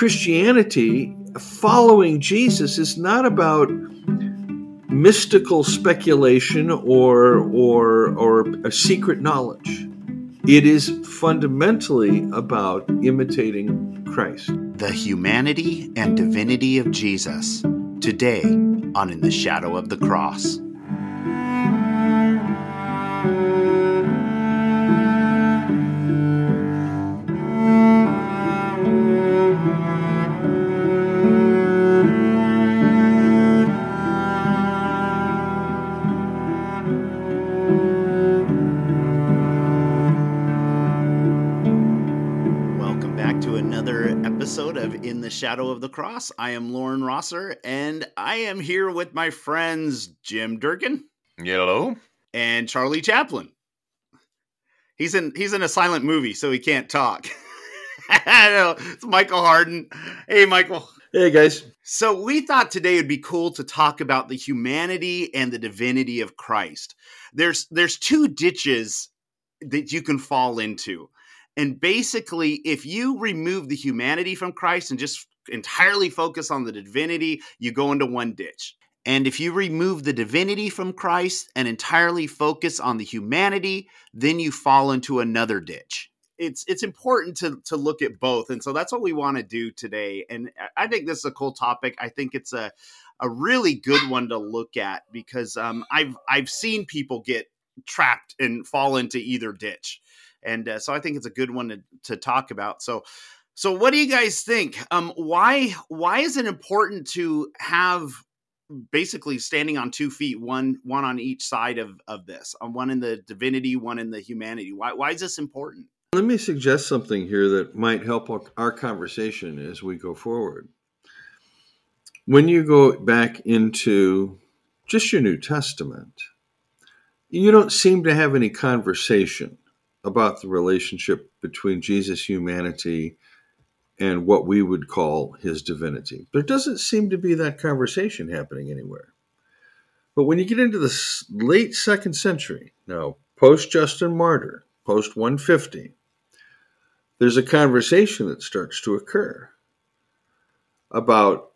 Christianity, following Jesus, is not about mystical speculation or or or a secret knowledge. It is fundamentally about imitating Christ. The humanity and divinity of Jesus. Today on In the Shadow of the Cross. Shadow of the Cross. I am Loren Rosser, and I am here with my friends Jim Durkin. Hello. And Charlie Chaplin. He's in he's in a silent movie, so he can't talk. Know. It's Michael Hardin. Hey Michael. Hey guys. So we thought today would be cool to talk about the humanity and the divinity of Christ. There's there's two ditches that you can fall into. And basically, if you remove the humanity from Christ and just entirely focus on the divinity, you go into one ditch. And if you remove the divinity from Christ and entirely focus on the humanity, then you fall into another ditch. It's it's important to to look at both, and so that's what we want to do today. And I think this is a cool topic. I think it's a a really good one to look at because um, I've I've seen people get trapped and fall into either ditch, and uh, so I think it's a good one to, to talk about. So so what do you guys think? Um, why why is it important to have basically standing on two feet, one one on each side of of this, um, one in the divinity, one in the humanity? Why why is this important? Let me suggest something here that might help our conversation as we go forward. When you go back into just your New Testament, you don't seem to have any conversation about the relationship between Jesus' humanity and what we would call his divinity. There doesn't seem to be that conversation happening anywhere. But when you get into the late second century, now post Justin Martyr, post 150, there's a conversation that starts to occur about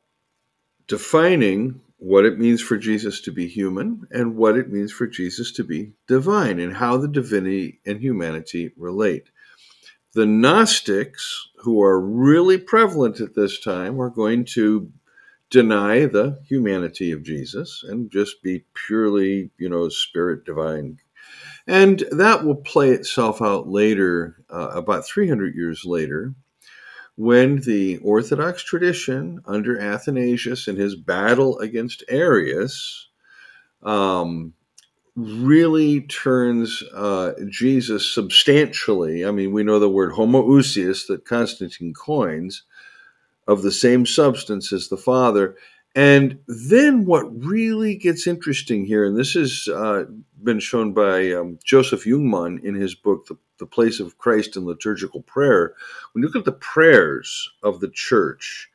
defining what it means for Jesus to be human and what it means for Jesus to be divine and how the divinity and humanity relate. The Gnostics, who are really prevalent at this time, are going to deny the humanity of Jesus and just be purely, you know, spirit divine. And that will play itself out later, uh, about 300 years later, when the Orthodox tradition under Athanasius and his battle against Arius um, really turns uh, Jesus substantially. I mean, we know the word homoousios that Constantine coins of the same substance as the Father. And then what really gets interesting here, and this has uh, been shown by um, Joseph Jungmann in his book, the, the Place of Christ in Liturgical Prayer, when you look at the prayers of the church,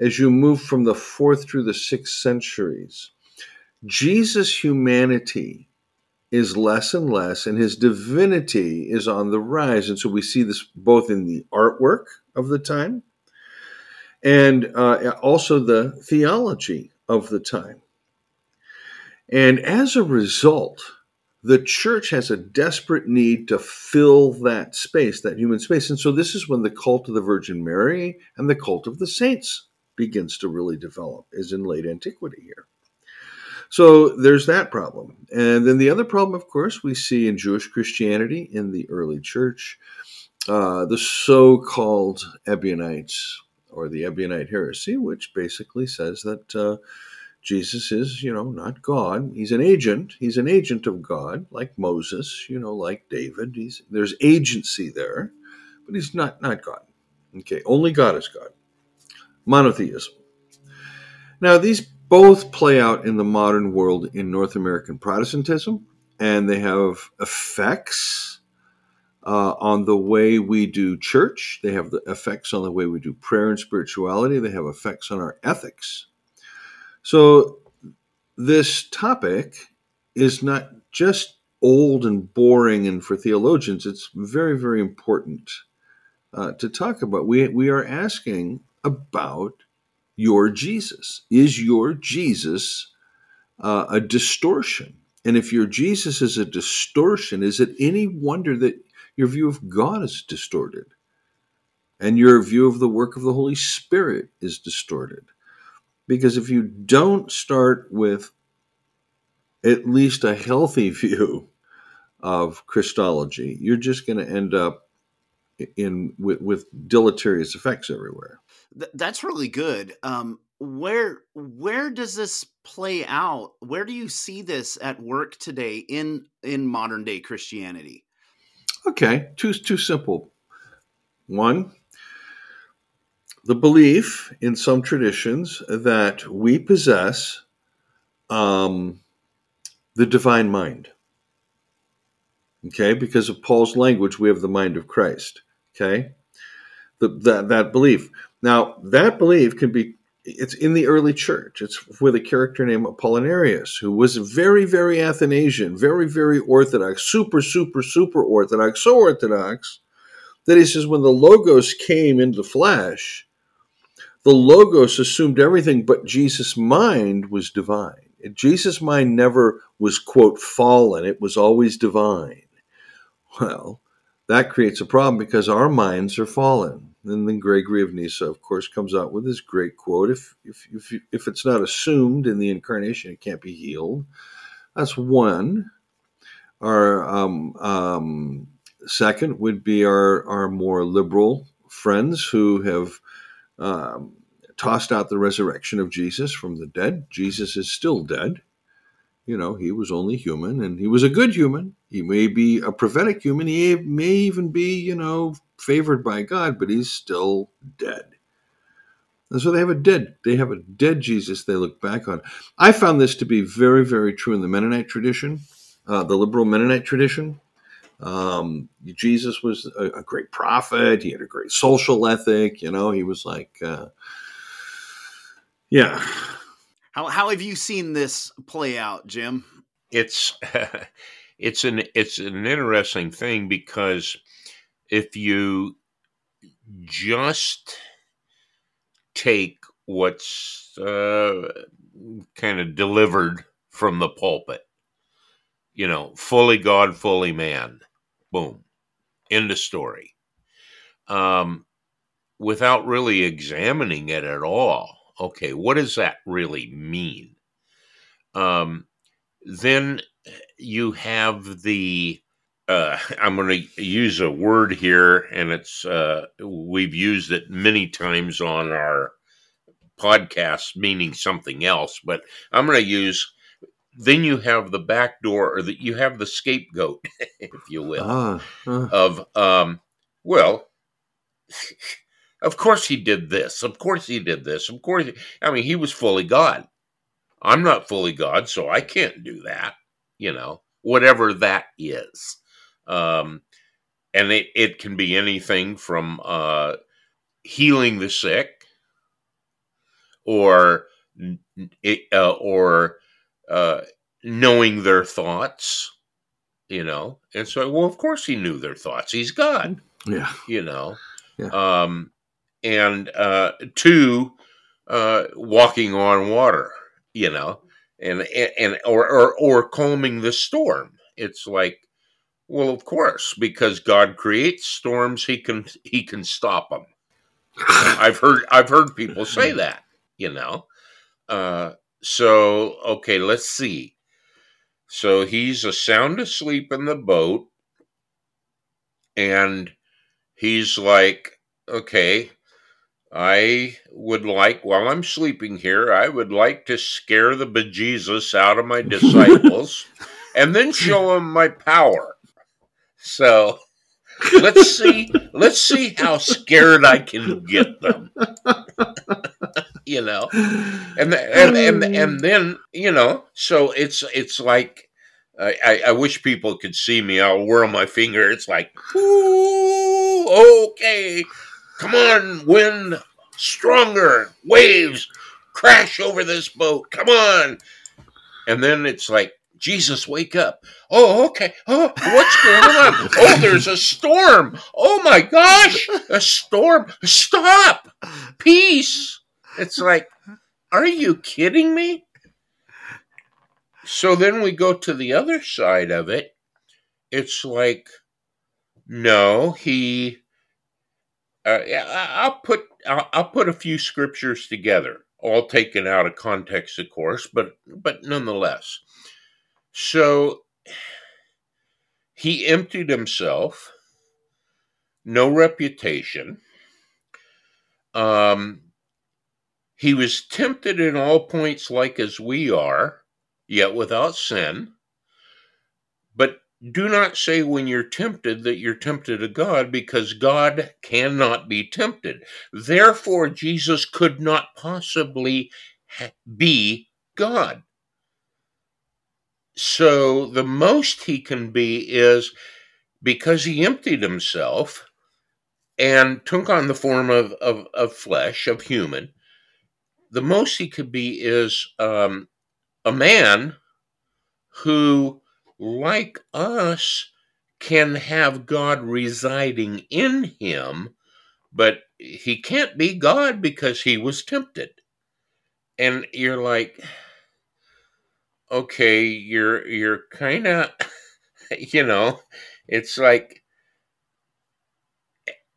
as you move from the fourth through the sixth centuries, Jesus' humanity is less and less, and his divinity is on the rise. And so we see this both in the artwork of the time and uh, also the theology of the time. And as a result, the church has a desperate need to fill that space, that human space. And so this is when the cult of the Virgin Mary and the cult of the saints begins to really develop, is in late antiquity here. So there's that problem. And then the other problem, of course, we see in Jewish Christianity in the early church, uh, the so called Ebionites or the Ebionite heresy, which basically says that. Uh, Jesus is, you know, not God. He's an agent. He's an agent of God, like Moses, you know, like David. He's there's agency there, but he's not not God. Okay, only God is God. Monotheism. Now these both play out in the modern world in North American Protestantism, and they have effects uh, on the way we do church. They have the effects on the way we do prayer and spirituality. They have effects on our ethics. So, this topic is not just old and boring, and for theologians, it's very, very important uh, to talk about. We, we are asking about your Jesus? Is your Jesus uh, a distortion? And if your Jesus is a distortion, is it any wonder that your view of God is distorted and your view of the work of the Holy Spirit is distorted? Because if you don't start with at least a healthy view of Christology, you're just going to end up in with, with deleterious effects everywhere. Th- that's really good. Um, where where does this play out? Where do you see this at work today in in modern day Christianity? Okay, two two simple. One, the belief in some traditions that we possess um, the divine mind. Okay, because of Paul's language, we have the mind of Christ. Okay, the, that that belief. Now that belief can be. It's in the early church. It's with a character named Apollinarius, who was very, very Athanasian, very, very orthodox, super, super, super orthodox, so orthodox that he says when the Logos came into the flesh, the Logos assumed everything but Jesus' mind was divine. Jesus' mind never was, quote, fallen, it was always divine. Well, that creates a problem because our minds are fallen. And then Gregory of Nyssa, of course, comes out with this great quote if, if, if, if it's not assumed in the incarnation, it can't be healed. That's one. Our um, um, second would be our, our more liberal friends who have um, tossed out the resurrection of Jesus from the dead. Jesus is still dead. You know, he was only human and he was a good human. He may be a prophetic human. He may even be, you know, favored by God, but he's still dead. And so they have a dead, they have a dead Jesus they look back on. I found this to be very, very true in the Mennonite tradition, uh, the liberal Mennonite tradition. Um, Jesus was a, a, great prophet. He had a great social ethic. You know, he was like, uh, yeah. How how have you seen this play out, Jim? It's it's an it's an interesting thing because if you just take what's uh, kind of delivered from the pulpit, you know, fully God, fully man, boom, end of story. Um, without really examining it at all okay, what does that really mean? Um, then you have the uh, I'm going to use a word here, and it's uh, we've used it many times on our podcast, meaning something else. But I'm going to use. Then you have the back door, or that you have the scapegoat, if you will, uh. of um, well, of course he did this. Of course he did this. Of course, I mean, he was fully God. I'm not fully God, so I can't do that, you know, whatever that is. Um, and it, it can be anything from uh, healing the sick or uh, or uh, knowing their thoughts, you know. And so, well, of course he knew their thoughts. He's God. Yeah. You know. Yeah. Um, and uh, two, uh, walking on water, you know, and and or, or or calming the storm. It's like, well, of course, because God creates storms, he can he can stop them. I've heard I've heard people say that, you know. Uh, so okay, let's see. So he's a sound asleep in the boat, and he's like, okay, I would like, while I'm sleeping here, I would like to scare the bejesus out of my disciples and then show them my power. So let's see, let's see how scared I can get them. you know, and, and and and oh, then you know, so it's it's like I, I wish people could see me. I'll whirl my finger. It's like, ooh, okay, Come on, wind, stronger, waves, crash over this boat. Come on. And then it's like, Jesus, wake up. Oh, okay. Oh, what's going on? oh, there's a storm. Oh my gosh, a storm. Stop. Peace. It's like, are you kidding me? So then we go to the other side of it. It's like, no, he. Uh, I'll put I'll, I'll put a few scriptures together, all taken out of context, of course, but but nonetheless. So he emptied himself, no reputation. Um, he was tempted in all points like as we are, yet without sin. But do not say when you're tempted that you're tempted of God, because God cannot be tempted. Therefore, Jesus could not possibly be God. So the most he can be is because he emptied himself and took on the form of, of, of flesh, of human, the most he could be is um, a man who, like us, can have God residing in him, but he can't be God because he was tempted. And you're like, okay, you're you're kind of, you know, it's like,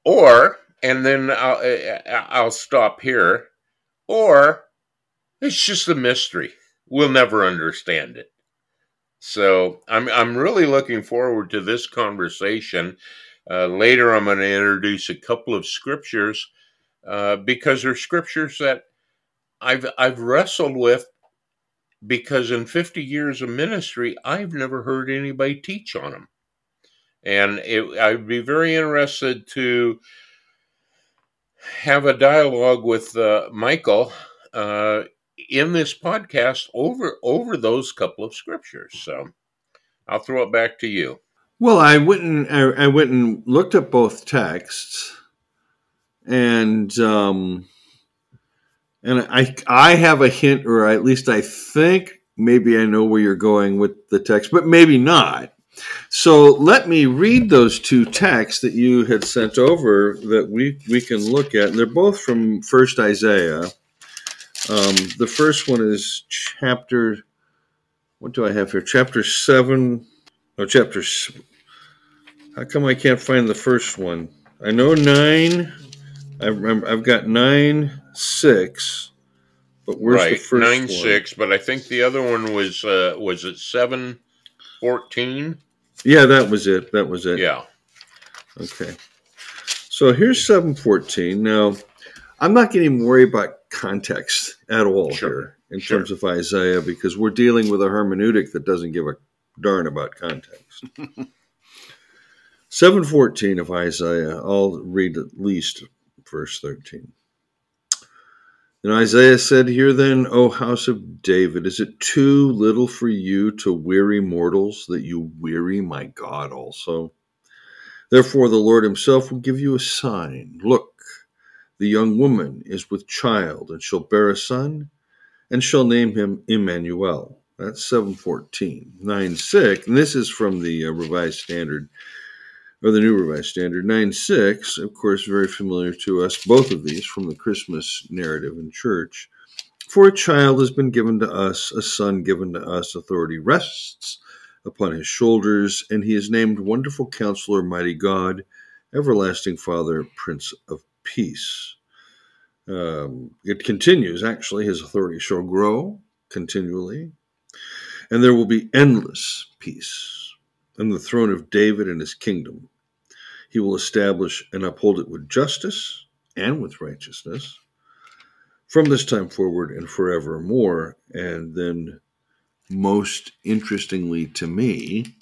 or and then I'll eh, eh, I'll stop here, or it's just a mystery. We'll never understand it. So I'm I'm really looking forward to this conversation. Uh, later, I'm going to introduce a couple of scriptures uh, because they're scriptures that I've I've wrestled with because in 50 years of ministry, I've never heard anybody teach on them. And it, I'd be very interested to have a dialogue with uh, Michael uh, in this podcast over over those couple of scriptures. So I'll throw it back to you. Well, I went and I, I went and looked at both texts, and um, and I I have a hint, or at least I think maybe I know where you're going with the text, but maybe not. So let me read those two texts that you had sent over that we we can look at. And they're both from First Isaiah. Um, the first one is chapter. What do I have here? Chapter seven. No, chapter. How come I can't find the first one? I know nine. I've, I've got nine six, but where's right, the first nine one? six? But I think the other one was uh, was it seven fourteen? Yeah, that was it. That was it. Yeah. Okay. So here's seven fourteen. Now, I'm not getting worried about context at all sure. here in sure. terms of Isaiah because we're dealing with a hermeneutic that doesn't give a darn about context. 714 of Isaiah, I'll read at least verse 13. And Isaiah said, Hear then, O house of David, is it too little for you to weary mortals that you weary my God also? Therefore, the Lord himself will give you a sign. Look, the young woman is with child, and shall bear a son, and shall name him Emmanuel. That's 714. 9 6, and this is from the uh, Revised Standard or the New Revised Standard. 9 6, of course, very familiar to us, both of these from the Christmas narrative in church. For a child has been given to us, a son given to us, authority rests upon his shoulders, and he is named Wonderful Counselor, Mighty God, Everlasting Father, Prince of Peace. Um, it continues, actually, his authority shall grow continually, and there will be endless peace and the throne of David and his kingdom. He will establish and uphold it with justice and with righteousness from this time forward and forevermore. And then, most interestingly to me,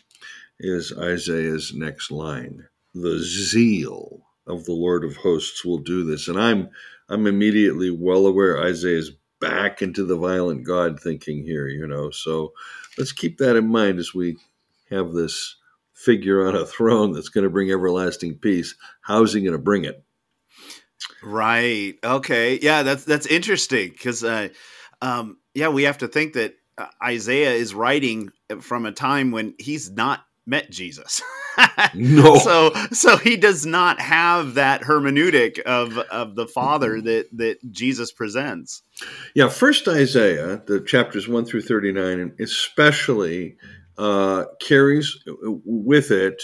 is Isaiah's next line The zeal of the Lord of hosts will do this. And I'm I'm immediately well aware Isaiah's back into the violent God thinking here, you know. So let's keep that in mind as we have this figure on a throne that's going to bring everlasting peace. How's he going to bring it? Right. Okay. Yeah, that's that's interesting because uh, um, yeah, we have to think that uh, Isaiah is writing from a time when he's not met Jesus. No. So so he does not have that hermeneutic of of the Father that that Jesus presents. Yeah, first Isaiah, the chapters 1 through 39, and especially uh, carries with it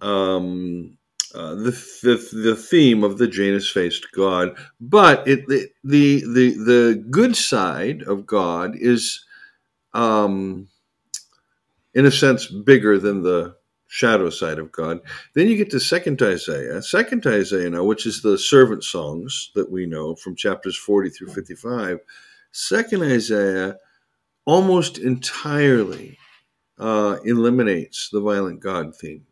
um, uh, the, the the theme of the Janus faced God, but it the, the the the good side of God is, um, in a sense, bigger than the shadow side of God. Then you get to Second Isaiah, Second Isaiah now, which is the servant songs that we know from chapters forty through fifty-five. Second Isaiah almost entirely uh, eliminates the violent God theme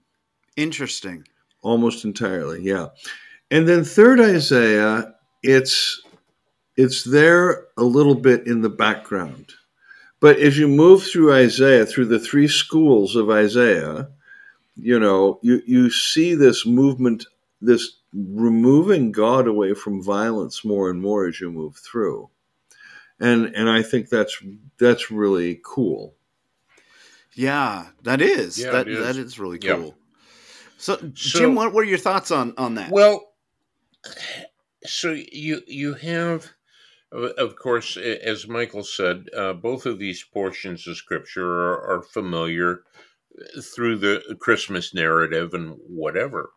Interesting. almost entirely yeah and then third isaiah it's it's there a little bit in the background but as you move through isaiah through the three schools of isaiah you know you you see this movement this removing god away from violence more and more as you move through and and i think that's that's really cool Yeah, that is. Yeah, that it is. that is really Yeah. cool. So, So- Jim, what were your thoughts on on that? Well, so you you have, of of course, as Michael said, uh, both of these portions of Scripture are, are familiar through the Christmas narrative and whatever.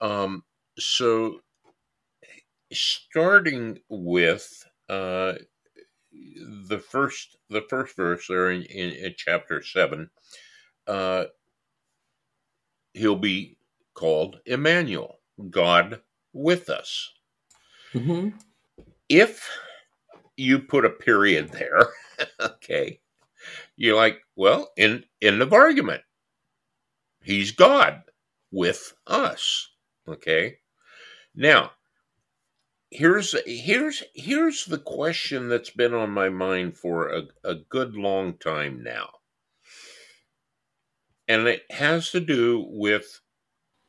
Um, so, starting with uh, the first the first verse there in, in, in chapter seven, uh, he'll be called Emmanuel, God with us. mm-hmm. If you put a period there, okay, you're like, well, in end of argument. He's God with us. Okay. Now, here's here's here's the question that's been on my mind for a, a good long time now. And it has to do with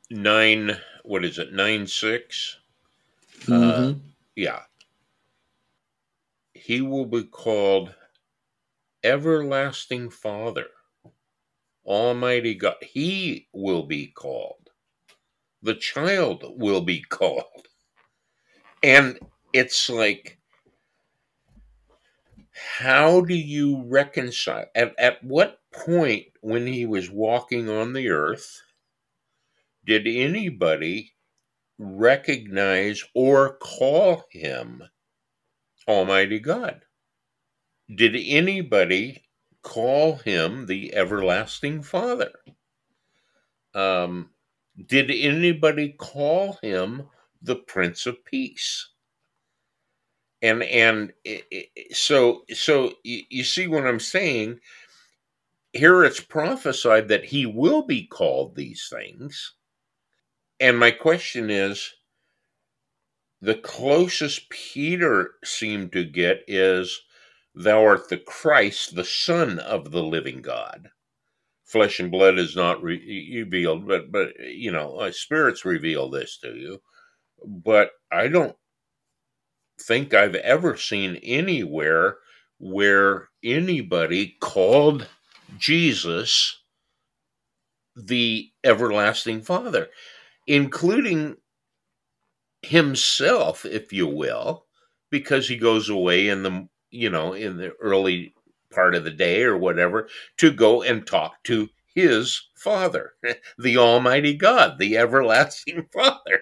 nine what is it, nine six? Mm-hmm. Yeah. He will be called Everlasting Father, Almighty God. He will be called. The child will be called. And it's like, how do you reconcile? At, at what point when he was walking on the earth did anybody recognize or call him Almighty God? Did anybody call him the Everlasting Father? Um, did anybody call him the Prince of Peace? And and i- i- so so you, you see what I'm saying. Here it's prophesied that he will be called these things. And my question is the closest Peter seemed to get is, Thou art the Christ, the Son of the living God. Flesh and blood is not re- revealed, but, but you know, uh, spirits reveal this to you. But I don't think I've ever seen anywhere where anybody called Jesus the everlasting Father, including himself, if you will, because he goes away in the you know in the early part of the day or whatever to go and talk to his father, the Almighty God, the everlasting Father.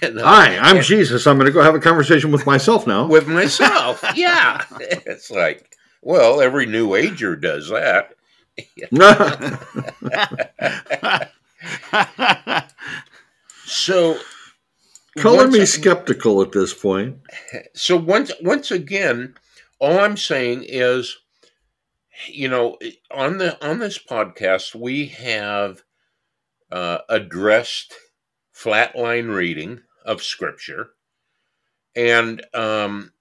You know? Hi, I'm And- Jesus. I'm going to go have a conversation with myself now. with myself. yeah, it's like well, every new ager does that. So Color me skeptical at this point. so once once again all i'm saying is you know on the on this podcast we have uh, addressed flatline reading of scripture and um,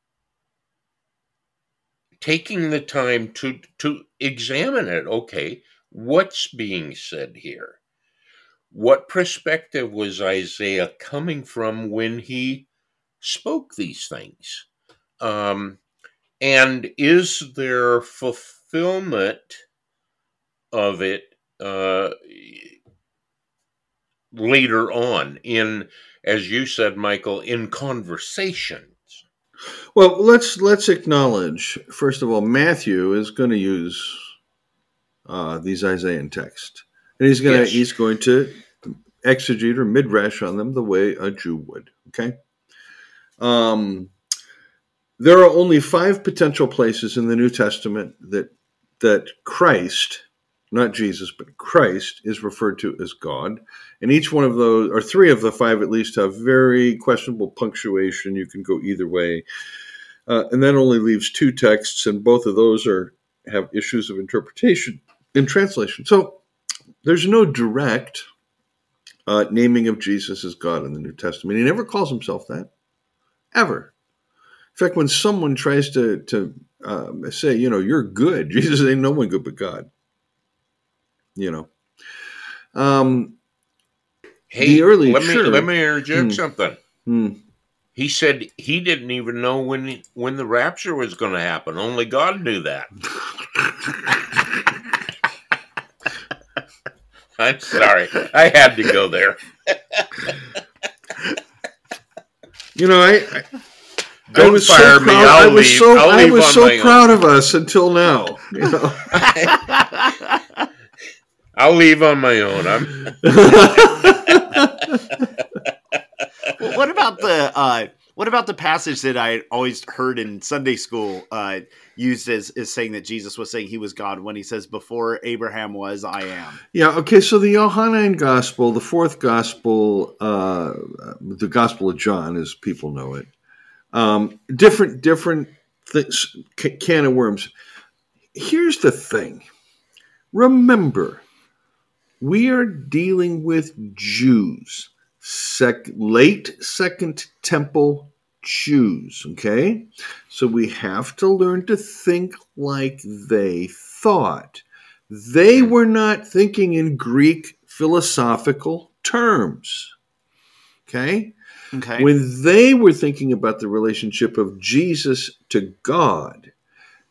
taking the time to to examine it okay what's being said here what perspective was isaiah coming from when he spoke these things um, and is there fulfillment of it uh, later on in, as you said, Michael, in conversations. Well, let's let's acknowledge first of all, Matthew is going to use uh, these Isaiah texts, and he's going to Yes. he's going to exegete or midrash on them the way a Jew would. Okay. Um, there are only five potential places in the New Testament that that Christ, not Jesus, but Christ, is referred to as God, and each one of those, or three of the five at least, have very questionable punctuation. You can go either way, uh, and that only leaves two texts, and both of those are have issues of interpretation and translation. So there's no direct uh, naming of Jesus as God in the New Testament. He never calls himself that, ever. In fact, when someone tries to to um, say, you know, you're good, Jesus ain't no one good but God. You know. Um, Hey, The early let me church- let me interject Hmm. something. hmm. He said he didn't even know when when the rapture was going to happen. Only God knew that. I'm sorry, I had to go there. You know, I, I I Don't was fire so me. proud. I'll I was leave. so I'll I was on so my own. proud of us until now. You know. I'll leave on my own. I'm Well, what about the uh, what about the passage that I always heard in Sunday school uh, used as, as saying that Jesus was saying he was God when he says, "Before Abraham was, I am." yeah. Okay. So the Johannine Gospel, the fourth Gospel, uh, the Gospel of John, as people know it, um, different different things, can of worms. Here's the thing. Remember, we are dealing with Jews, sec- late Second Temple Jews. Okay, so we have to learn to think like they thought. They were not thinking in Greek philosophical terms. Okay, Okay. when they were thinking about the relationship of Jesus to God,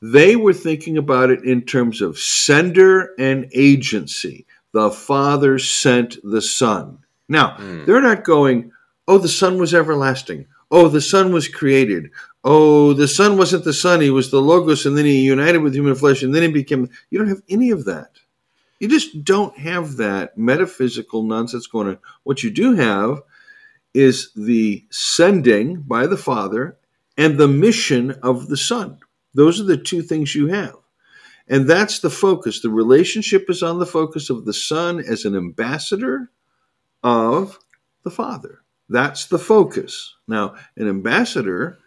they were thinking about it in terms of sender and agency. The Father sent the Son. Now, Hmm. they're not going, oh, the Son was everlasting. Oh, the Son was created. Oh, the Son wasn't the Son. He was the Logos, and then he united with human flesh, and then he became. You don't have any of that. You just don't have that metaphysical nonsense going on. What you do have is the sending by the Father and the mission of the Son. Those are the two things you have. And that's the focus. The relationship is on the focus of the Son as an ambassador of the Father. That's the focus. Now, an ambassador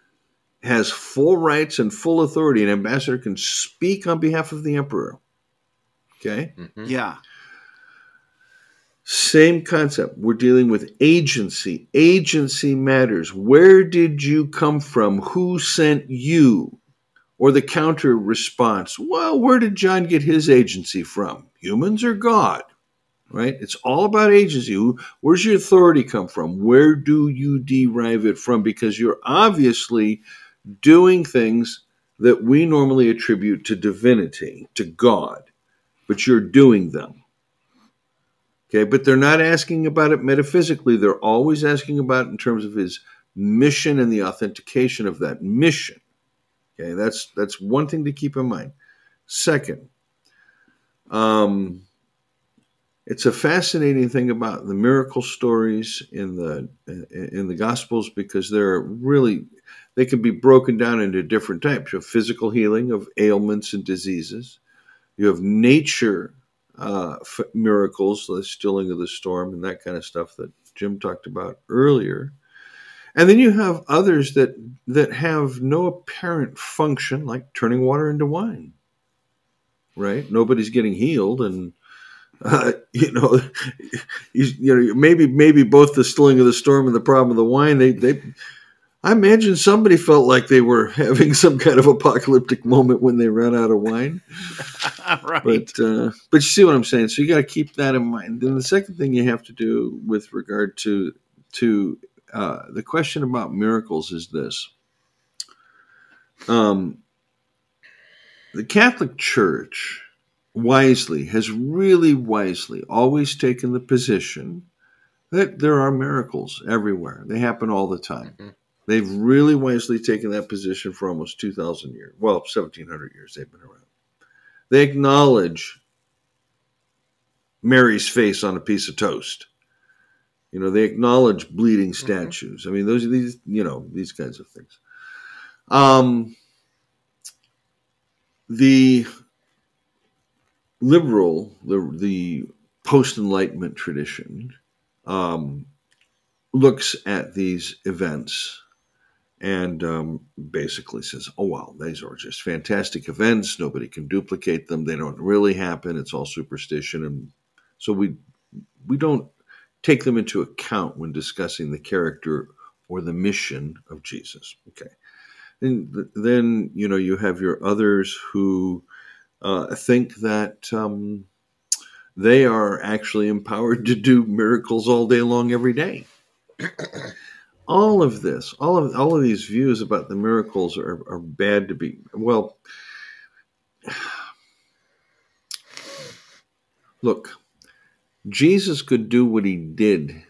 has full rights and full authority. An ambassador can speak on behalf of the emperor. Okay? Mhm. yeah. Same concept. We're dealing with agency. Agency matters. Where did you come from? Who sent you? Or the counter response. Well, where did John get his agency from? Humans or God? Right? It's all about agency. Where's your authority come from? Where do you derive it from? Because you're obviously doing things that we normally attribute to divinity, to God, but you're doing them. Okay, but they're not asking about it metaphysically. They're always asking about it in terms of his mission and the authentication of that mission. Okay, that's that's one thing to keep in mind. Second, um, it's a fascinating thing about the miracle stories in the in the Gospels because they're really they can be broken down into different types. You have physical healing of ailments and diseases. You have nature uh, miracles, the stilling of the storm, and that kind of stuff that Jim talked about earlier. And then you have others that that have no apparent function, like turning water into wine. Right? Nobody's getting healed, and uh, you know, you, know, maybe maybe both the stilling of the storm and the problem of the wine. They they, I imagine somebody felt like they were having some kind of apocalyptic moment when they ran out of wine. right. But uh, but you see what I'm saying. So you got to keep that in mind. Then the second thing you have to do with regard to to uh, the question about miracles is this: um, the Catholic Church wisely has really wisely always taken the position that there are miracles everywhere. They happen all the time. Mm-hmm. They've really wisely taken that position for almost 2,000 years. Well, 1,700 years they've been around. They acknowledge Mary's face on a piece of toast. You know, they acknowledge bleeding statues. I mean, those are these, you know, these kinds of things. Um, the liberal, the the post Enlightenment tradition, um, looks at these events and um, basically says, "Oh wow, these are just fantastic events. Nobody can duplicate them. They don't really happen. It's all superstition." And so we we don't take them into account when discussing the character or the mission of Jesus. Okay, and th- then you know you have your others who uh, think that. Um, they are actually empowered to do miracles all day long, every day. all of this, all of all of these views about the miracles are, are bad to be. Well, look, Jesus could do what he did,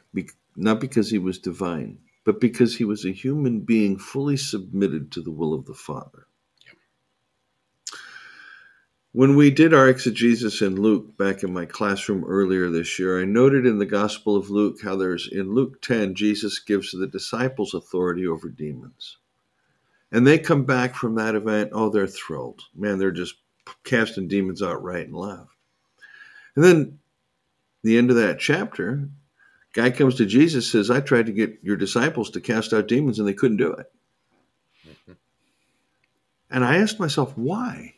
not because he was divine, but because he was a human being fully submitted to the will of the Father. When we did our exegesis in Luke back in my classroom earlier this year, I noted in the Gospel of Luke how there's in Luke 10, Jesus gives the disciples authority over demons. And they come back from that event, oh, they're thrilled. Man, they're just casting demons out right and left. And then the end of that chapter, guy comes to Jesus says, I tried to get your disciples to cast out demons and they couldn't do it. Mm-hmm. And I asked myself, why?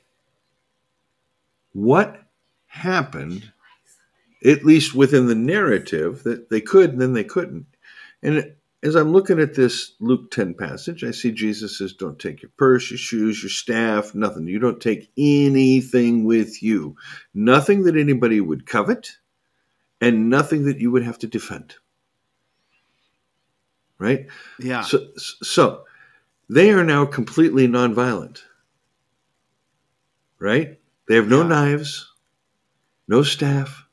What happened, at least within the narrative, that they could and then they couldn't. And as I'm looking at this Luke 10 passage, I see Jesus says, Don't take your purse, your shoes, your staff, nothing. You don't take anything with you. Nothing that anybody would covet, and nothing that you would have to defend. Right? Yeah. So, so they are now completely nonviolent. Right? They have no yeah. knives, no staff.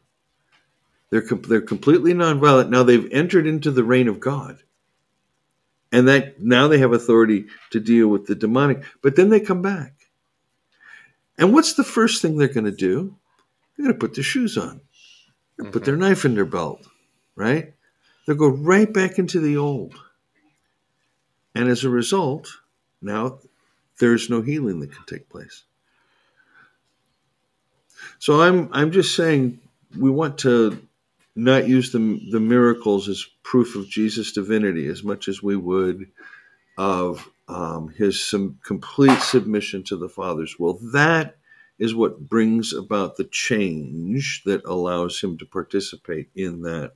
They're com- they're completely nonviolent. Now they've entered into the reign of God, and that now they have authority to deal with the demonic. But then they come back, and what's the first thing they're going to do? They're going to put their shoes on, mm-hmm. put their knife in their belt, right? They'll go right back into the old, and as a result, now there's no healing that can take place. So I'm I'm just saying we want to not use the the miracles as proof of Jesus' divinity as much as we would of um, his some complete submission to the Father's will. That is what brings about the change that allows him to participate in that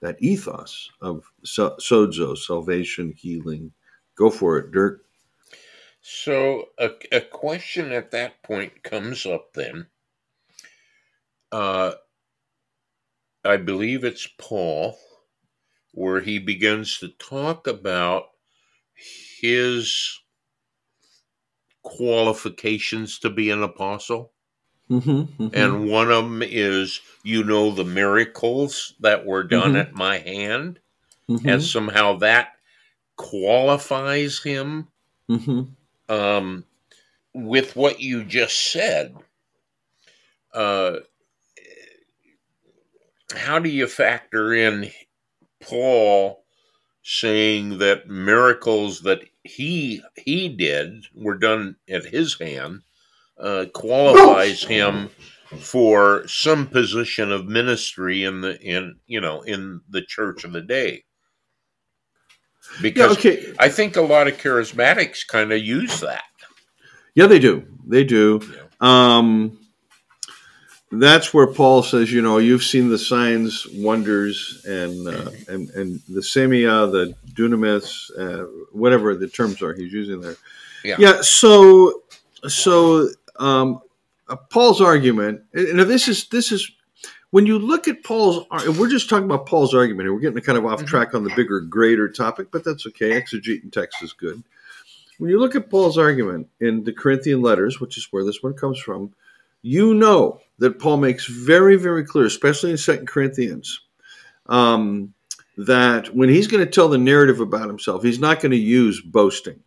that ethos of so, sozo, salvation, healing. Go for it, Dirk. So a, a question at that point comes up then uh, I believe it's Paul, where he begins to talk about his qualifications to be an apostle. Mm-hmm, mm-hmm. And one of them is, you know, the miracles that were done mm-hmm. at my hand, and somehow that qualifies him. Um, with what you just said, uh, how do you factor in Paul saying that miracles that he he did were done at his hand uh, qualifies him for some position of ministry in the in you know in the church of the day because yeah, okay. I think a lot of charismatics kind of use that. Yeah, they do. They do. Yeah. Um, that's where Paul says, you know, you've seen the signs, wonders, and uh, and and the semeia, the dunamis, uh, whatever the terms are he's using there. Yeah. Yeah. So, so um, uh, Paul's argument, and this is this is when you look at Paul's, we're just talking about Paul's argument, and we're getting kind of off mm-hmm. track on the bigger, greater topic, but that's okay. Exegeting text is good. when you look at Paul's argument in the Corinthian letters, which is where this one comes from, you know that Paul makes very, very clear, especially in Second Corinthians, um, that when he's going to tell the narrative about himself, he's not going to use boasting.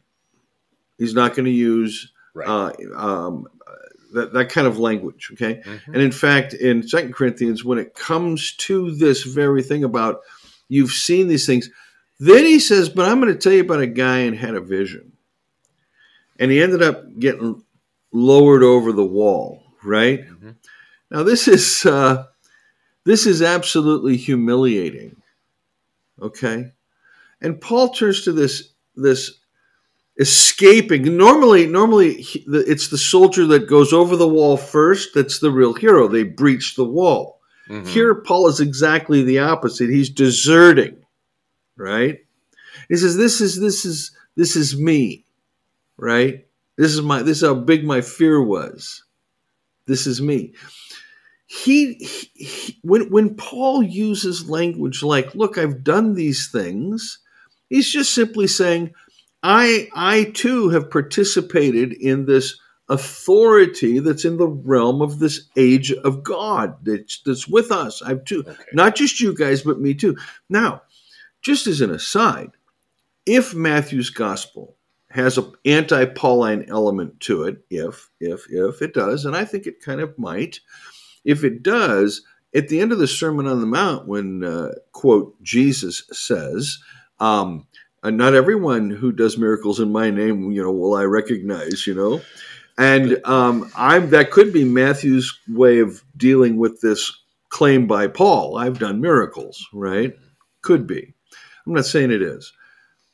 He's not going to use Right. uh, um, that, that kind of language. Okay. Mhm. And in fact, in Second Corinthians, when it comes to this very thing about you've seen these things, then he says, But I'm going to tell you about a guy and had a vision. And he ended up getting lowered over the wall, right? Mhm. Now this is uh, this is absolutely humiliating. Okay, and Paul turns to this this escaping. Normally, normally it's the soldier that goes over the wall first. That's the real hero. They breach the wall. Mhm. Here, Paul is exactly the opposite. He's deserting, right? He says, "This is this is this is me, right? This is my this is how big my fear was. This is me." He, he- he- when when Paul uses language like, "Look, I've done these things," he's just simply saying, "I I too have participated in this." authority that's in the realm of this age of God that's, that's with us. I've too, Okay. not just you guys, but me too. Now, just as an aside, if Matthew's gospel has an anti-Pauline element to it, if if if it does, and I think it kind of might, if it does, at the end of the Sermon on the Mount, when uh, quote Jesus says. Um, not everyone who does miracles in my name, you know, will I recognize, you know. And um, I'm that could be Matthew's way of dealing with this claim by Paul. I've done miracles, right? Could be. I'm not saying it is,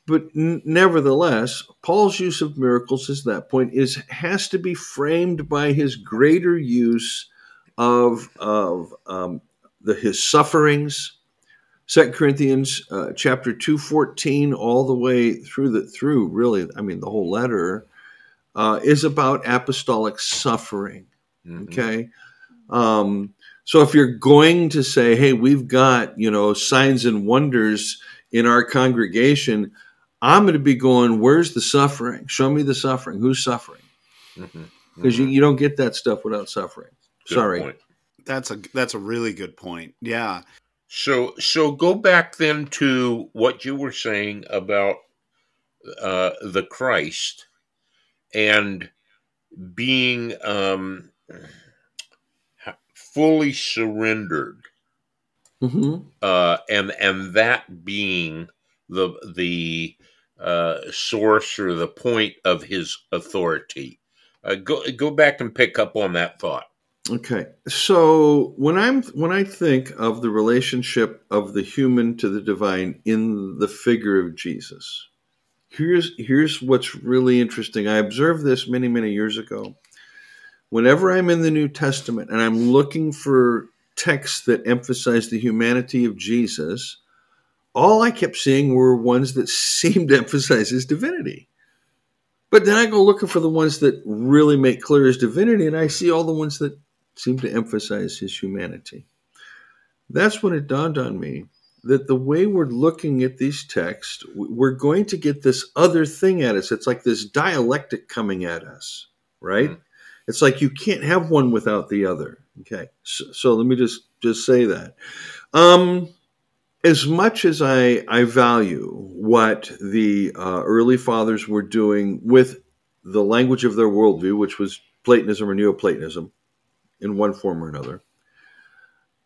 but n- nevertheless, Paul's use of miracles is that point is has to be framed by his greater use of of um, the his sufferings. Second Corinthians uh, chapter two fourteen all the way through the through really I mean the whole letter uh, is about apostolic suffering. Mhm. Okay. Um, so if you're going to say, hey, we've got, you know, signs and wonders in our congregation, I'm going to be going, where's the suffering? Show me the suffering. Who's suffering? Mhm. Because you, Mhm. you don't get that stuff without suffering. Good Sorry. point. That's a that's a really good point. Yeah. So so go back then to what you were saying about uh, the Christ and being um, fully surrendered, hmm uh, and and that being the the uh, source or the point of his authority. Uh, go go back and pick up on that thought. Okay. So when I'm when I think of the relationship of the human to the divine in the figure of Jesus, here's here's what's really interesting. I observed this many many years ago. Whenever I'm in the New Testament and I'm looking for texts that emphasize the humanity of Jesus, all I kept seeing were ones that seemed to emphasize his divinity. But then I go looking for the ones that really make clear his divinity, and I see all the ones that seem to emphasize his humanity. That's when it dawned on me that the way we're looking at these texts, we're going to get this other thing at us. It's like this dialectic coming at us, right? Mhm. It's like you can't have one without the other. Okay, so, so let me just just say that. Um, as much as I I value what the uh, early fathers were doing with the language of their worldview, which was Platonism or Neoplatonism, in one form or another.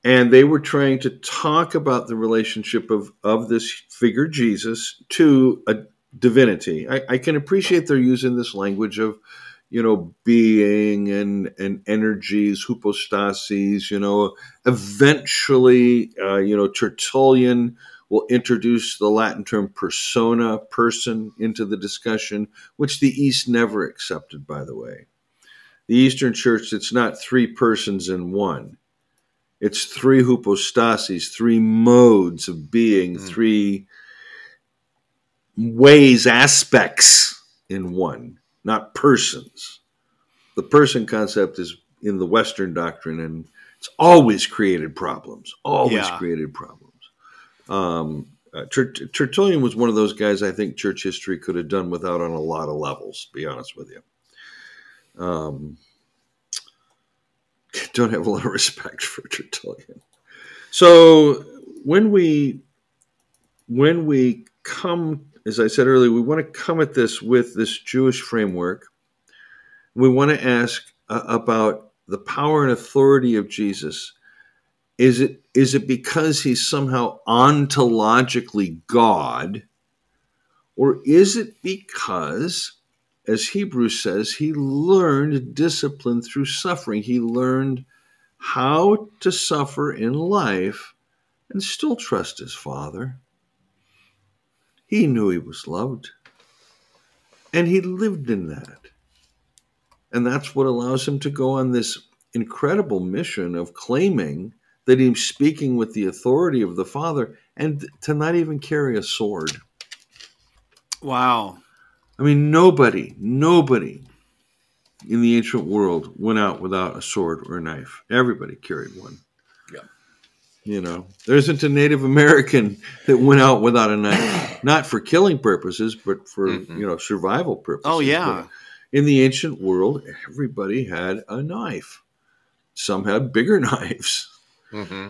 And they were trying to talk about the relationship of, of this figure, Jesus, to a divinity. I, I can appreciate they're using this language of, you know, being and, and energies, hypostases, you know. Eventually, uh, you know, Tertullian will introduce the Latin term persona, person, into the discussion, which the East never accepted, by the way the Eastern Church, it's not three persons in one. It's three hypostases, three modes of being, Mm. three ways, aspects in one, not persons. The person concept is in the Western doctrine, and it's always created problems. Always Yeah. created problems. Um, uh, Tertullian was one of those guys I think church history could have done without on a lot of levels. To be honest with you, um, don't have a lot of respect for Tertullian. So when we when we come, as I said earlier, we want to come at this with this Jewish framework. We want to ask uh, about the power and authority of Jesus. Is it is it because he's somehow ontologically God, or is it because, as Hebrews says, he learned discipline through suffering? He learned how to suffer in life and still trust his Father. He knew he was loved, and he lived in that. And that's what allows him to go on this incredible mission of claiming that he's speaking with the authority of the Father and to not even carry a sword. Wow. I mean, nobody, nobody in the ancient world went out without a sword or a knife. Everybody carried one. Yeah. You know, there isn't a Native American that went out without a knife, not for killing purposes, but for, mm-hmm. you know, survival purposes. Oh, yeah. But in the ancient world, everybody had a knife. Some had bigger knives. Mm-hmm.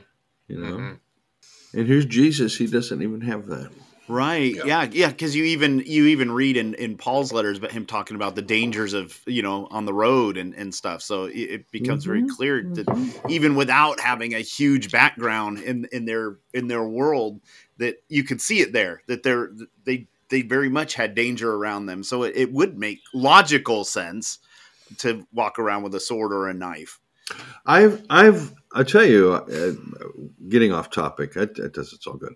You know, mm-hmm. and here's Jesus. He doesn't even have that. Right. Yeah. Yeah. Because you even you even read in in Paul's letters about him talking about the dangers of you know on the road and and stuff. So it, it becomes mm-hmm. very clear that mm-hmm. even without having a huge background in in their in their world, that you could see it there. That they're they they very much had danger around them. So it, it would make logical sense to walk around with a sword or a knife. I've I've I tell you, uh, getting off topic, it, it does it's all good.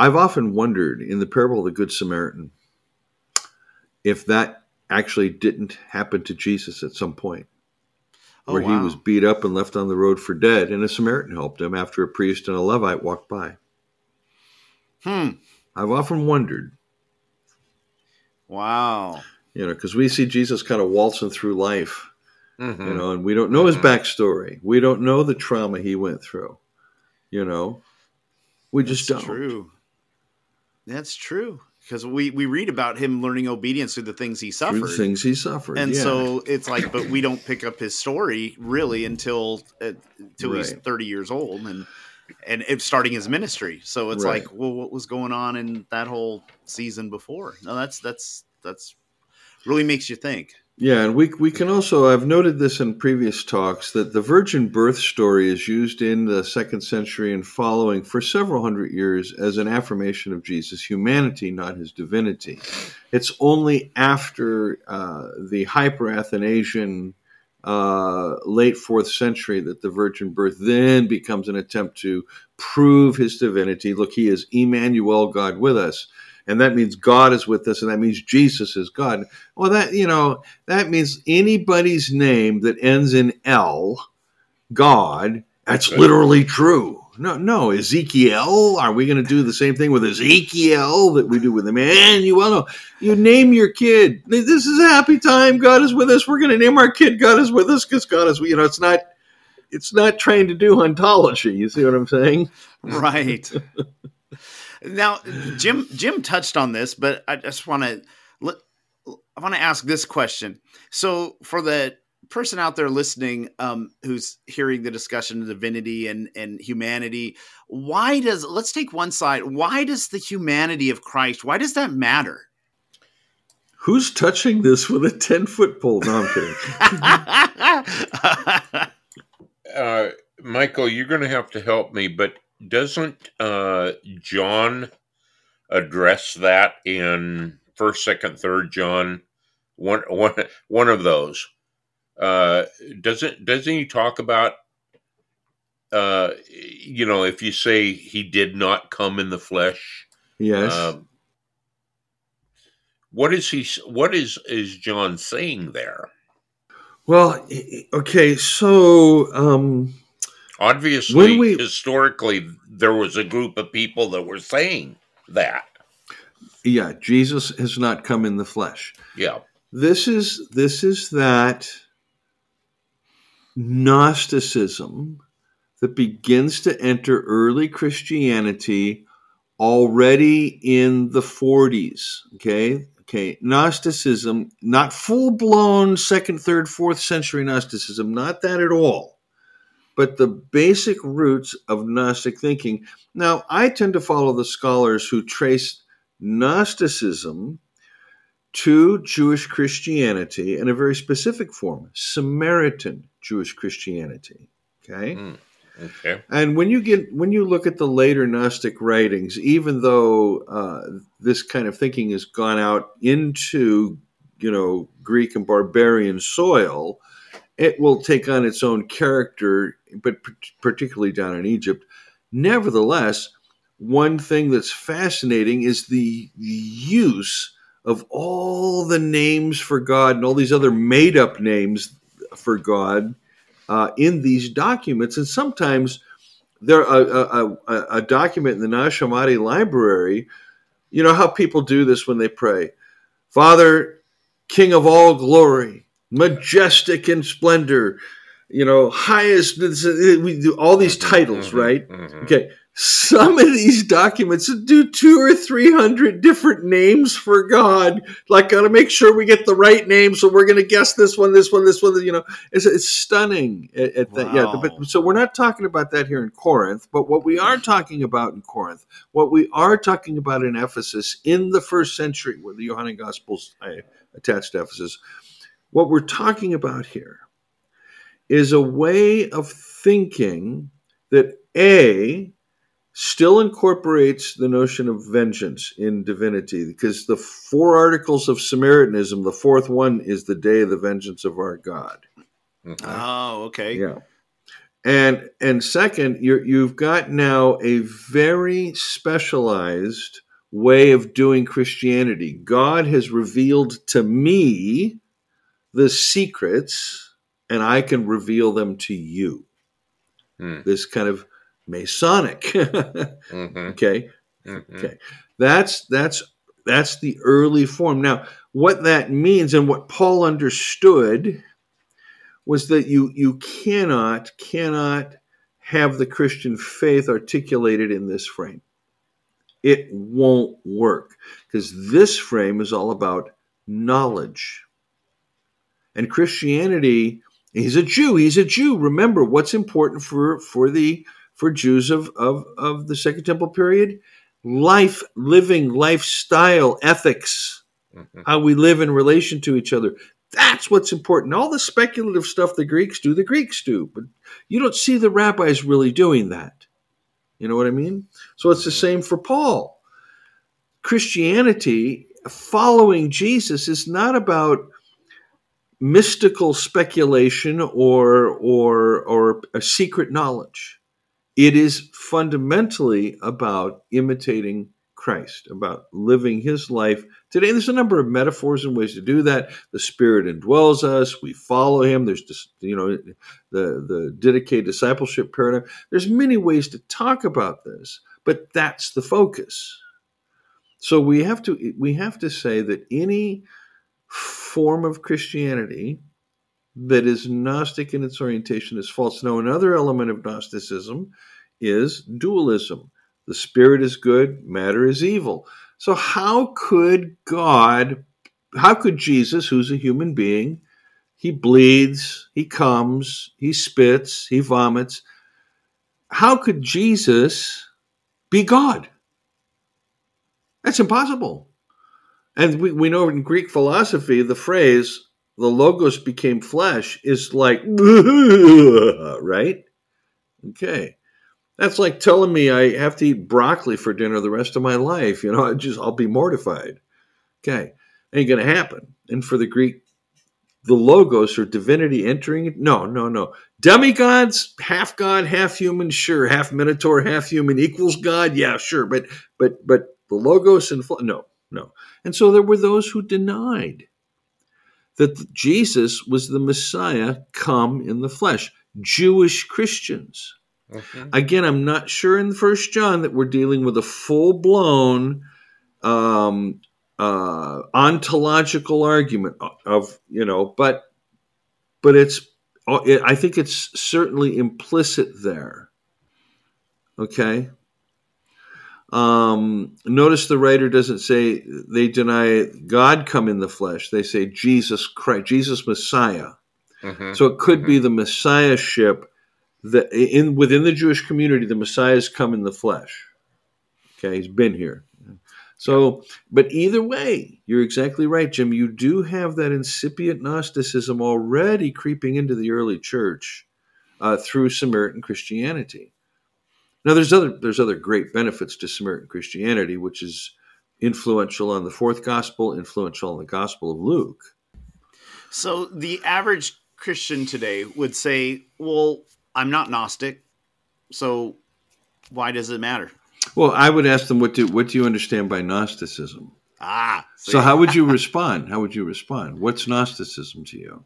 I've often wondered in the parable of the Good Samaritan if that actually didn't happen to Jesus at some point, oh, where wow. he was beat up and left on the road for dead, and a Samaritan helped him after a priest and a Levite walked by. Hmm. I've often wondered. Wow. You know, because we see Jesus kind of waltzing through life, mm-hmm. you know, and we don't know mm-hmm. his backstory. We don't know the trauma he went through. You know, we just That's don't. True. That's true because we we read about him learning obedience through the things he suffered, through the things he suffered, and yeah. so it's like, but we don't pick up his story really until uh, until right. he's thirty years old and and it's starting his ministry. So it's right. like, well, what was going on in that whole season before? No, that's that's that's really makes you think. Yeah, and we, we can also, I've noted this in previous talks, that the virgin birth story is used in the second century and following for several hundred years as an affirmation of Jesus' humanity, not his divinity. It's only after uh, the hyper Athanasian uh, late fourth century that the virgin birth then becomes an attempt to prove his divinity. Look, he is Emmanuel, God with us and that means God is with us, and that means Jesus is God. Well, that you know that means anybody's name that ends in L, God. That's literally true. No, no, Ezekiel. Are we going to do the same thing with Ezekiel that we do with Emmanuel? No, you name your kid. This is a happy time. God is with us. We're going to name our kid God is with us because God is. You know, it's not. It's not trying to do ontology. You see what I'm saying? Right. Now, Jim Jim touched on this, but I just want to I want to ask this question. So, for the person out there listening um, who's hearing the discussion of divinity and and humanity, why does let's take one side. Why does the humanity of Christ? Why does that matter? Who's touching this with a ten foot pole? No, I'm kidding. uh, Michael, you're going to have to help me, but doesn't uh, John address that in first, second, third John? One, one, one of those. Uh, doesn't doesn't he talk about? Uh, you know, if you say he did not come in the flesh, yes. Um, what is he? What is is John saying there? Well, okay, so um, Obviously, we, historically, there was a group of people that were saying that. Yeah, Jesus has not come in the flesh. Yeah. This is this is that Gnosticism that begins to enter early Christianity already in the 40s. Okay. Okay. Gnosticism, not full blown second, third, fourth century Gnosticism, not that at all, but the basic roots of Gnostic thinking. Now, I tend to follow the scholars who trace Gnosticism to Jewish Christianity in a very specific form, Samaritan Jewish Christianity. Okay. Mm. Okay. And when you get when you look at the later Gnostic writings, even though uh, this kind of thinking has gone out into you know Greek and barbarian soil, it will take on its own character, but particularly down in Egypt. Nevertheless, one thing that's fascinating is the use of all the names for God and all these other made up names for God uh, in these documents. And sometimes there a, a, a, document in the Nag Hammadi library. You know how people do this when they pray, Father, King of all glory, majestic in splendor, you know, highest. We do all these titles, mm-hmm. right? Mm-hmm. Okay some of these documents do two or three hundred different names for God. Like, got to make sure we get the right name. So we're going to guess this one, this one, this one. You know, it's, it's stunning. At, at wow. yeah, but, so we're not talking about that here in Corinth. But what we are talking about in Corinth, what we are talking about in Ephesus in the first century, where the Johannine Gospels attached to Ephesus, what we're talking about here is a way of thinking that a still incorporates the notion of vengeance in divinity because the four articles of Samaritanism, the fourth one is the day of the vengeance of our God. Mm-hmm. Oh, okay. Yeah. And and second, you you've got now a very specialized way of doing Christianity. God has revealed to me the secrets, and I can reveal them to you. Hmm. This kind of Masonic. mm-hmm. Okay. Mm-hmm. Okay. That's that's that's the early form. Now, what that means and what Paul understood was that you you cannot cannot have the Christian faith articulated in this frame. It won't work because this frame is all about knowledge. And Christianity, he's a Jew, he's a Jew. Remember what's important for for the for Jews of, of, of the Second Temple period life, living, lifestyle, ethics, mm-hmm. how we live in relation to each other. That's what's important. All the speculative stuff the Greeks do, the Greeks do, but you don't see the rabbis really doing that. You know what I mean? So it's the mm-hmm. same for Paul. Christianity, following Jesus, is not about mystical speculation or or or a secret knowledge. It is fundamentally about imitating Christ, about living his life today. There's a number of metaphors and ways to do that. The Spirit indwells us. We follow him. There's just, you know, the, the dedicated discipleship paradigm. There's many ways to talk about this, but that's the focus. So we have to we have to say that any form of Christianity that is Gnostic in its orientation is false. Now, another element of Gnosticism is dualism. The spirit is good, matter is evil. So, how could God, how could Jesus, who's a human being, he bleeds, he comes, he spits, he vomits, how could Jesus be God? That's impossible. And we, we know in Greek philosophy, the phrase, the logos became flesh, is like, right? Okay. That's like telling me I have to eat broccoli for dinner the rest of my life. You know, I just I'll be mortified. Okay, ain't gonna happen. And for the Greek, the logos or divinity entering. No, no, no. Demigods, half god, half human, sure. Half minotaur, half human equals God. Yeah, sure. But but but the logos and no, no. And so there were those who denied that Jesus was the Messiah come in the flesh. Jewish Christians Mm-hmm. Again, I'm not sure in First John that we're dealing with a full blown um, uh, ontological argument of you know, but but it's I think it's certainly implicit there. Okay. Um, notice the writer doesn't say they deny God come in the flesh. They say Jesus Christ, Jesus Messiah. Mhm. So it could be the Messiahship that in within the Jewish community, the Messiah has come in the flesh. Okay, he's been here. So, but either way, you're exactly right, Jim. You do have that incipient Gnosticism already creeping into the early church uh, through Samaritan Christianity. Now, there's other there's other great benefits to Samaritan Christianity, which is influential on the fourth gospel, influential on the Gospel of Luke. So the average Christian today would say, "Well, I'm not Gnostic, so why does it matter?" Well, I would ask them, what do what do you understand by Gnosticism? Ah, see. So, how would you respond? How would you respond? What's Gnosticism to you?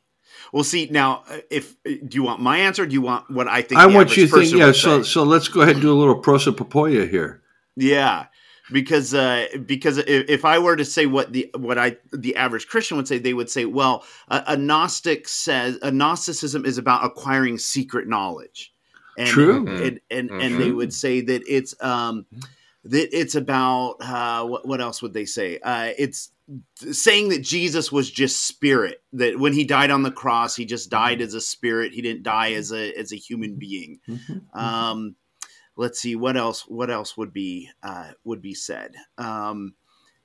Well, see now, uh, if do you want my answer? Do you want what I think? I the want you to think. Yeah. So, say? so let's go ahead and do a little prosopopoeia here. Yeah, because uh, because if, if I were to say what the what I the average Christian would say, they would say, well, a, a Gnostic says a Gnosticism is about acquiring secret knowledge. And, True. and and, and they Mhm. would say that it's um that it's about uh what, what else would they say uh it's saying that jesus was just spirit that when he died on the cross he just died as a spirit he didn't die as a as a human being Mhm. um, let's see what else. What else would be uh, would be said? Um,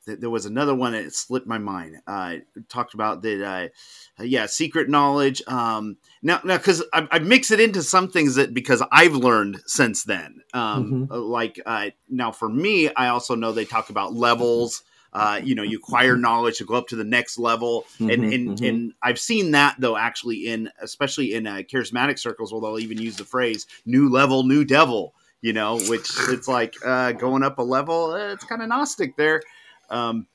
th- there was another one that slipped my mind. Uh, talked about that. Uh, yeah, secret knowledge. Um, now, now, because I, I mix it into some things that because I've learned since then. Um, Mhm. uh, Like uh, now, for me, I also know they talk about levels. Uh, you know, you acquire knowledge to go up to the next level, and Mhm, and, mhm. and I've seen that though actually in especially in uh, charismatic circles where they'll even use the phrase "new level, new devil." You know, which it's like uh, going up a level. Uh, it's kind of gnostic there. Um,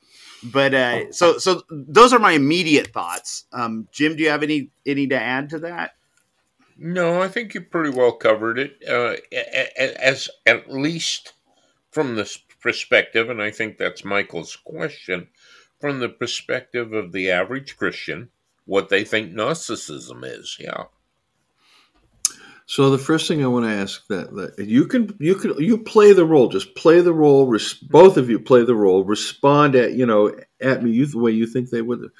but uh, so so those are my immediate thoughts. Um, Jim, do you have any any to add to that? No, I think you pretty well covered it. Uh, a- a- as at least from this perspective, and I think that's Michael's question, from the perspective of the average Christian, what they think Gnosticism is. Yeah. So the first thing I want to ask that, that you can you can you play the role. Just play the role. Res, both of you play the role. Respond at you know at me you, the way you think they would.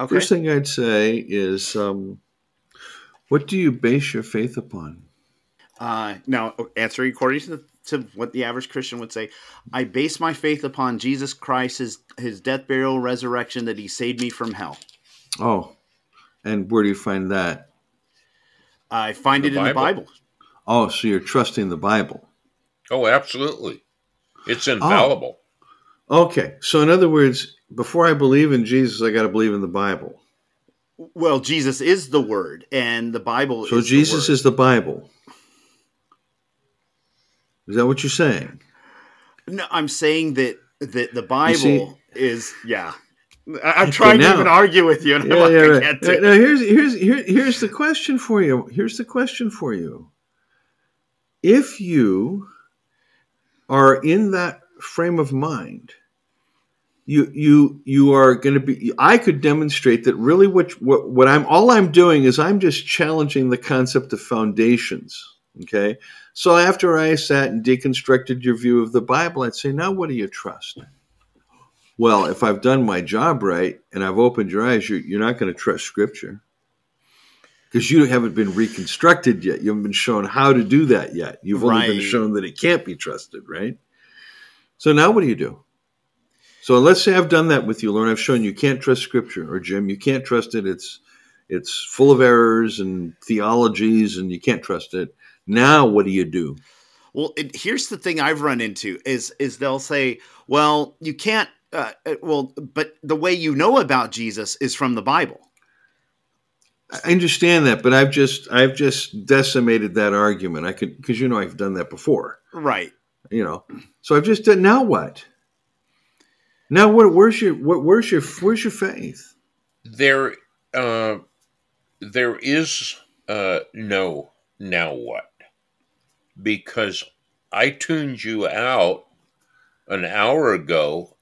Okay. First thing I'd say is, um, what do you base your faith upon? Uh, now, answering according to, to what the average Christian would say, I base my faith upon Jesus Christ, his, his death, burial, resurrection, that he saved me from hell. Oh, and where do you find that? I find The it in the Bible. Bible. Oh, so you're trusting the Bible. Oh, absolutely. It's oh. infallible. Okay, so in other words, before I believe in Jesus, I got to believe in the Bible. Well, Jesus is the Word, and the Bible So is the Jesus Word. is the Bible. Is that what you're saying? No, I'm saying that that the Bible see- is yeah. I- I'm Okay, trying now- to even argue with you, and I'm Yeah, not yeah, right. it. Now here's here's here, here's the question for you. Here's the question for you. If you are in that frame of mind, you you you are going to be. I could demonstrate that really what what what I'm all I'm doing is I'm just challenging the concept of foundations. Okay, so after I sat and deconstructed your view of the Bible, I'd say, now what do you trust? Well, if I've done my job right and I've opened your eyes, you're, you're not going to trust Scripture because you haven't been reconstructed yet. You haven't been shown how to do that yet. You've only been shown that it can't be trusted, right? So now what do you do? So let's say I've done that with you, Loren. I've shown you can't trust Scripture, or Jim, you can't trust it. It's it's full of errors and theologies, and you can't trust it. Now what do you do? Well, it, here's the thing I've run into is is they'll say, well, you can't. Uh, uh, well, but the way you know about Jesus is from the Bible. I understand that, but I've just I've just decimated that argument. I could because you know I've done that before. Right. You know, so I've just done. Now what? Now what? Where's your what, where's your where's your faith? There, uh, there is uh, no now what? Because I tuned you out an hour ago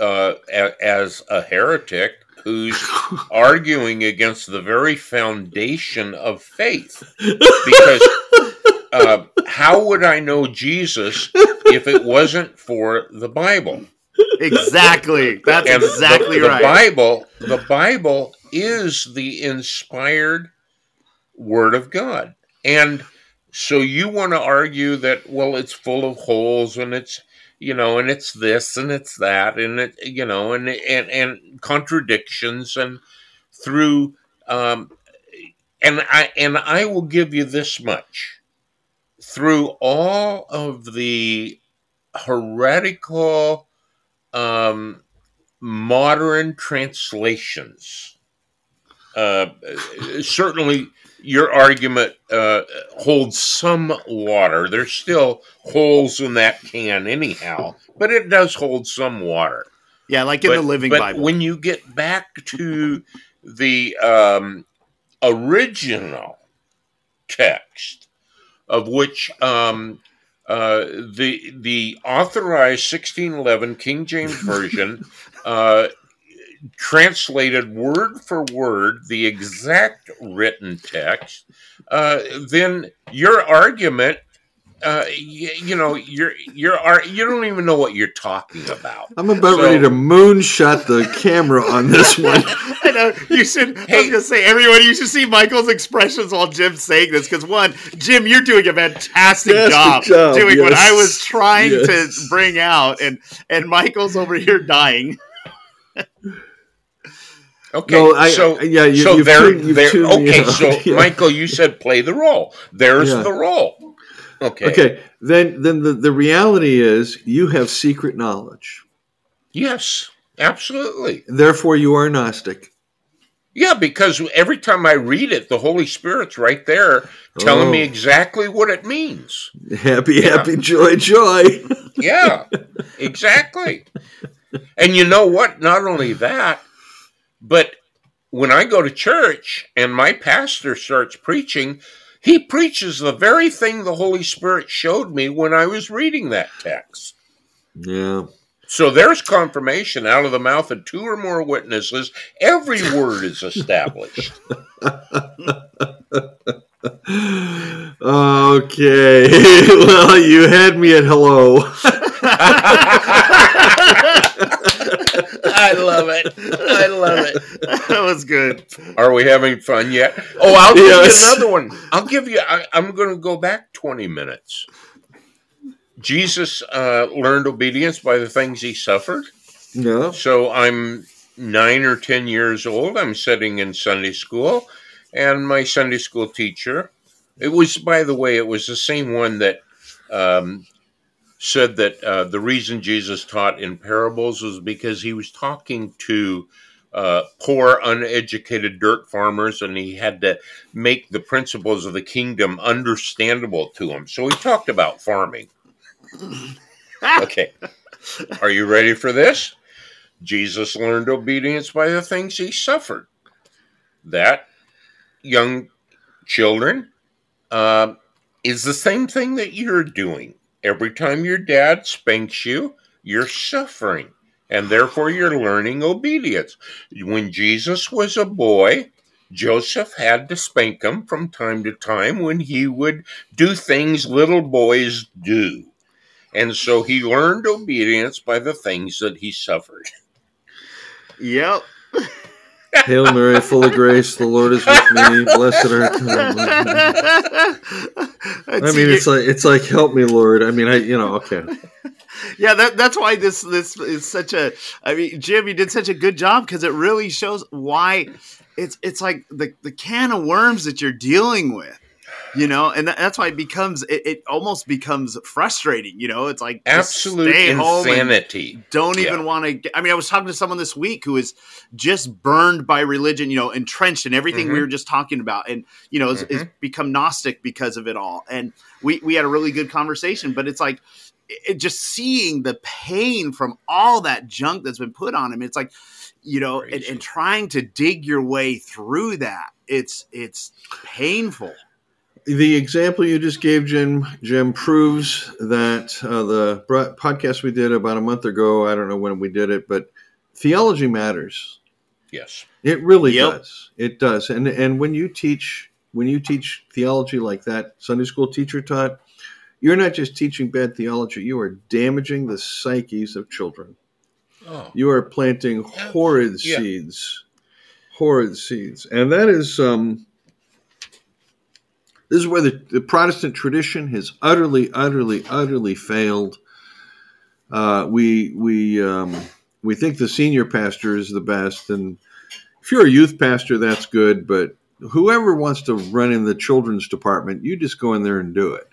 uh, a- as a heretic who's arguing against the very foundation of faith. Because uh, how would I know Jesus if it wasn't for the Bible? Exactly. That's And exactly the, the right. Bible, the Bible is the inspired word of God. And so you want to argue that well it's full of holes and it's you know and it's this and it's that and it you know and and and contradictions and through um and I and I will give you this much. Through all of the heretical um modern translations uh certainly your argument uh, holds some water. There's still holes in that can, anyhow, but it does hold some water. yeah, like in but, the Living but Bible. when you get back to the um, original text, of which um, uh, the the authorized 1611 King James version uh, translated word for word the exact written text, uh, then your argument, uh, you, you know, you're you're you don't even know what you're talking about. I'm about So- ready to moonshot the camera on this one. I know you should. I was gonna say, everyone, you should see Michael's expressions while Jim's saying this. Because one, Jim, you're doing a fantastic Fantastic job, job, doing what I was trying Yes. to bring out, and and Michael's over here dying. Okay, No, I- so yeah, you- so tuned- you've there. tuned me Okay, so Yeah. Michael, you said play the role. There's Yeah. the role. Okay. Okay, then then the, the reality is you have secret knowledge. Yes, absolutely. Therefore, you are Gnostic. Yeah, because every time I read it, the Holy Spirit's right there telling me Oh. exactly what it means. Happy, Yeah. happy, joy, joy. Yeah, exactly. And you know what? Not only that, but when I go to church and my pastor starts preaching, he preaches the very thing the Holy Spirit showed me when I was reading that text. Yeah. So there's confirmation out of the mouth of two or more witnesses. Every word is established. Okay. well, you had me at hello. I love it. I love it. that was good. Are we having fun yet? Oh, I'll give Yes. you another one. I'll give you. I, I'm going to go back 20 minutes. Jesus uh, learned obedience by the things he suffered. No. So I'm nine or 10 years old. I'm sitting in Sunday school, and my Sunday school teacher, it was, by the way, it was the same one that um, said that uh, the reason Jesus taught in parables was because he was talking to uh, poor, uneducated dirt farmers, and he had to make the principles of the kingdom understandable to them. So he talked about farming. Okay. Are you ready for this? Jesus learned obedience by the things he suffered. That, young children, uh, is the same thing that you're doing. Every time your dad spanks you, you're suffering, and therefore you're learning obedience. When Jesus was a boy, Joseph had to spank him from time to time when he would do things little boys do. And so he learned obedience by the things that he suffered. Yep. Hail Mary, full of grace, the Lord is with me. Blessed art thou. I mean, it's like it's like help me, Lord. I mean, I you know, okay. yeah, that, that's why this this is such a. I mean, Jim, you did such a good job because it really shows why it's it's like the the can of worms that you're dealing with, you know, and that's why it becomes it, it almost becomes frustrating. You know, it's like Absolute insanity. don't even Yeah. want to. I mean, I was talking to someone this week who is just burned by religion, you know, entrenched in everything we Mhm. were just talking about, and you know, is, is Mm-hmm. become Gnostic because of it all. And we we had a really good conversation, but it's like it, just seeing the pain from all that junk that's been put on him. It's like you know, and, and trying to dig your way through that. It's it's painful. The example you just gave, Jim, Jim proves that uh, the podcast we did about a month ago. I don't know when we did it, but theology matters. Yes. It really Yep. does. It does. And and when you teach when you teach theology like that Sunday school teacher taught, you're not just teaching bad theology, you are damaging the psyches of children. Oh. You are planting horrid Yeah. seeds. Horrid seeds. And that is um this is where the, the Protestant tradition has utterly, utterly, utterly failed. Uh, we we um, we think the senior pastor is the best, and if you're a youth pastor, that's good. But whoever wants to run in the children's department, you just go in there and do it.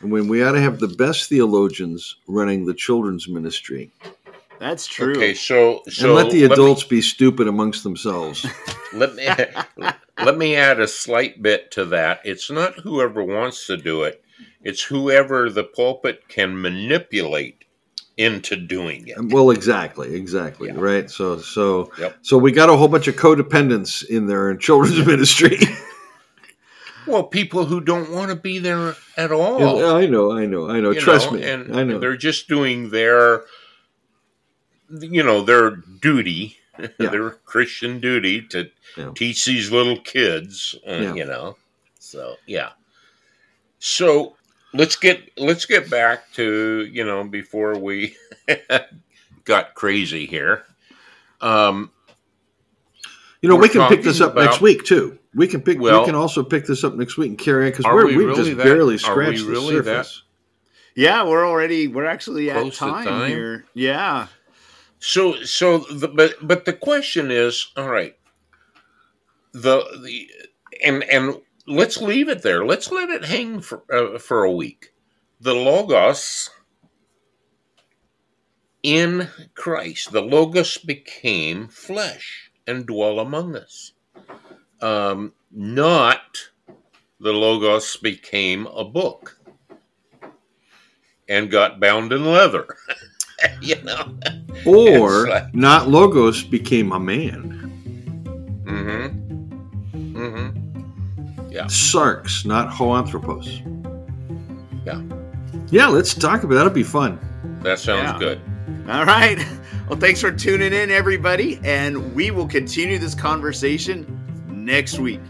And when we ought to have the best theologians running the children's ministry, That's true. Okay, so so and let the me- adults be stupid amongst themselves. let me let me add a slight bit to that. It's not whoever wants to do it; it's whoever the pulpit can manipulate into doing it. well, exactly, exactly, Yeah. right. So, so, Yep. so we got a whole bunch of codependents in there in children's ministry. Well, people who don't want to be there at all. Yeah, I know, I know, I know. you Trust know, me, and I know. they're just doing their, you know, their duty, their Christian duty to Yeah. teach these little kids. Uh, Yeah. You know, so yeah. So let's get let's get back to you know before we got crazy here. Um, You know, We're can pick this talking up next week too. We can pick. Well- we can also pick this up next week and carry on because we're we we've really just that- barely are we scratched really the that- surface. Yeah, we're already we're actually at Close to time, time? here. Yeah. So so the but but the question is, all right. The the and and let's leave it there. Let's let it hang for uh, for a week. The logos in Christ, the logos became flesh and dwell among us. Um, not the logos became a book and got bound in leather. you know. Or like- not logos became a man. Mm-hmm. Mm-hmm. Sarx, not ho anthropos. Yeah. Yeah, let's talk about. That'll be fun. That sounds Yeah. good. All right. Well, thanks for tuning in, everybody, and we will continue this conversation next week.